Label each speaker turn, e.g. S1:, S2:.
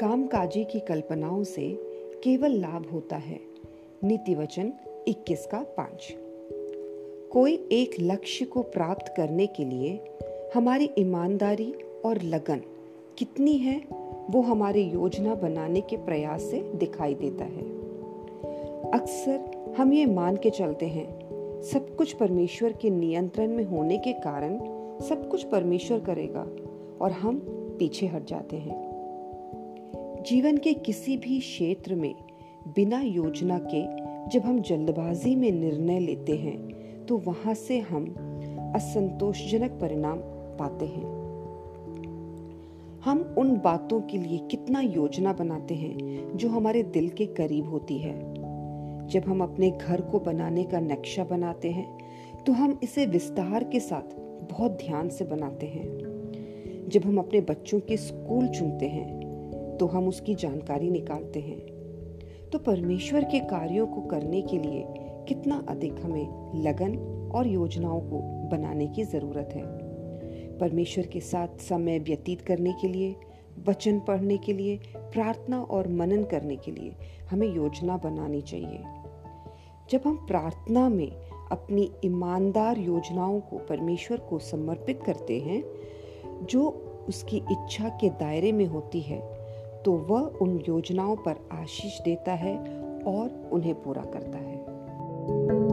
S1: कामकाजी की कल्पनाओं से केवल लाभ होता है। नीति वचन इक्कीस का पाँच। कोई एक लक्ष्य को प्राप्त करने के लिए हमारी ईमानदारी और लगन कितनी है, वो हमारे योजना बनाने के प्रयास से दिखाई देता है। अक्सर हम ये मान के चलते हैं, सब कुछ परमेश्वर के नियंत्रण में होने के कारण सब कुछ परमेश्वर करेगा और हम पीछे हट जाते हैं। जीवन के किसी भी क्षेत्र में बिना योजना के जब हम जल्दबाजी में निर्णय लेते हैं तो वहाँ से हम असंतोषजनक परिणाम पाते हैं। हम उन बातों के लिए कितना योजना बनाते हैं, जो हमारे दिल के करीब होती है। जब हम अपने घर को बनाने का नक्शा बनाते हैं तो हम इसे विस्तार के साथ बहुत ध्यान से बनाते हैं। जब हम अपने बच्चों के स्कूल चुनते हैं तो हम उसकी जानकारी निकालते हैं। तो परमेश्वर के कार्यों को करने के लिए कितना अधिक हमें लगन और योजनाओं को बनाने की ज़रूरत है। परमेश्वर के साथ समय व्यतीत करने के लिए, वचन पढ़ने के लिए, प्रार्थना और मनन करने के लिए हमें योजना बनानी चाहिए। जब हम प्रार्थना में अपनी ईमानदार योजनाओं को परमेश्वर को समर्पित करते हैं, जो उसकी इच्छा के दायरे में होती है तो वह उन योजनाओं पर आशीष देता है और उन्हें पूरा करता है।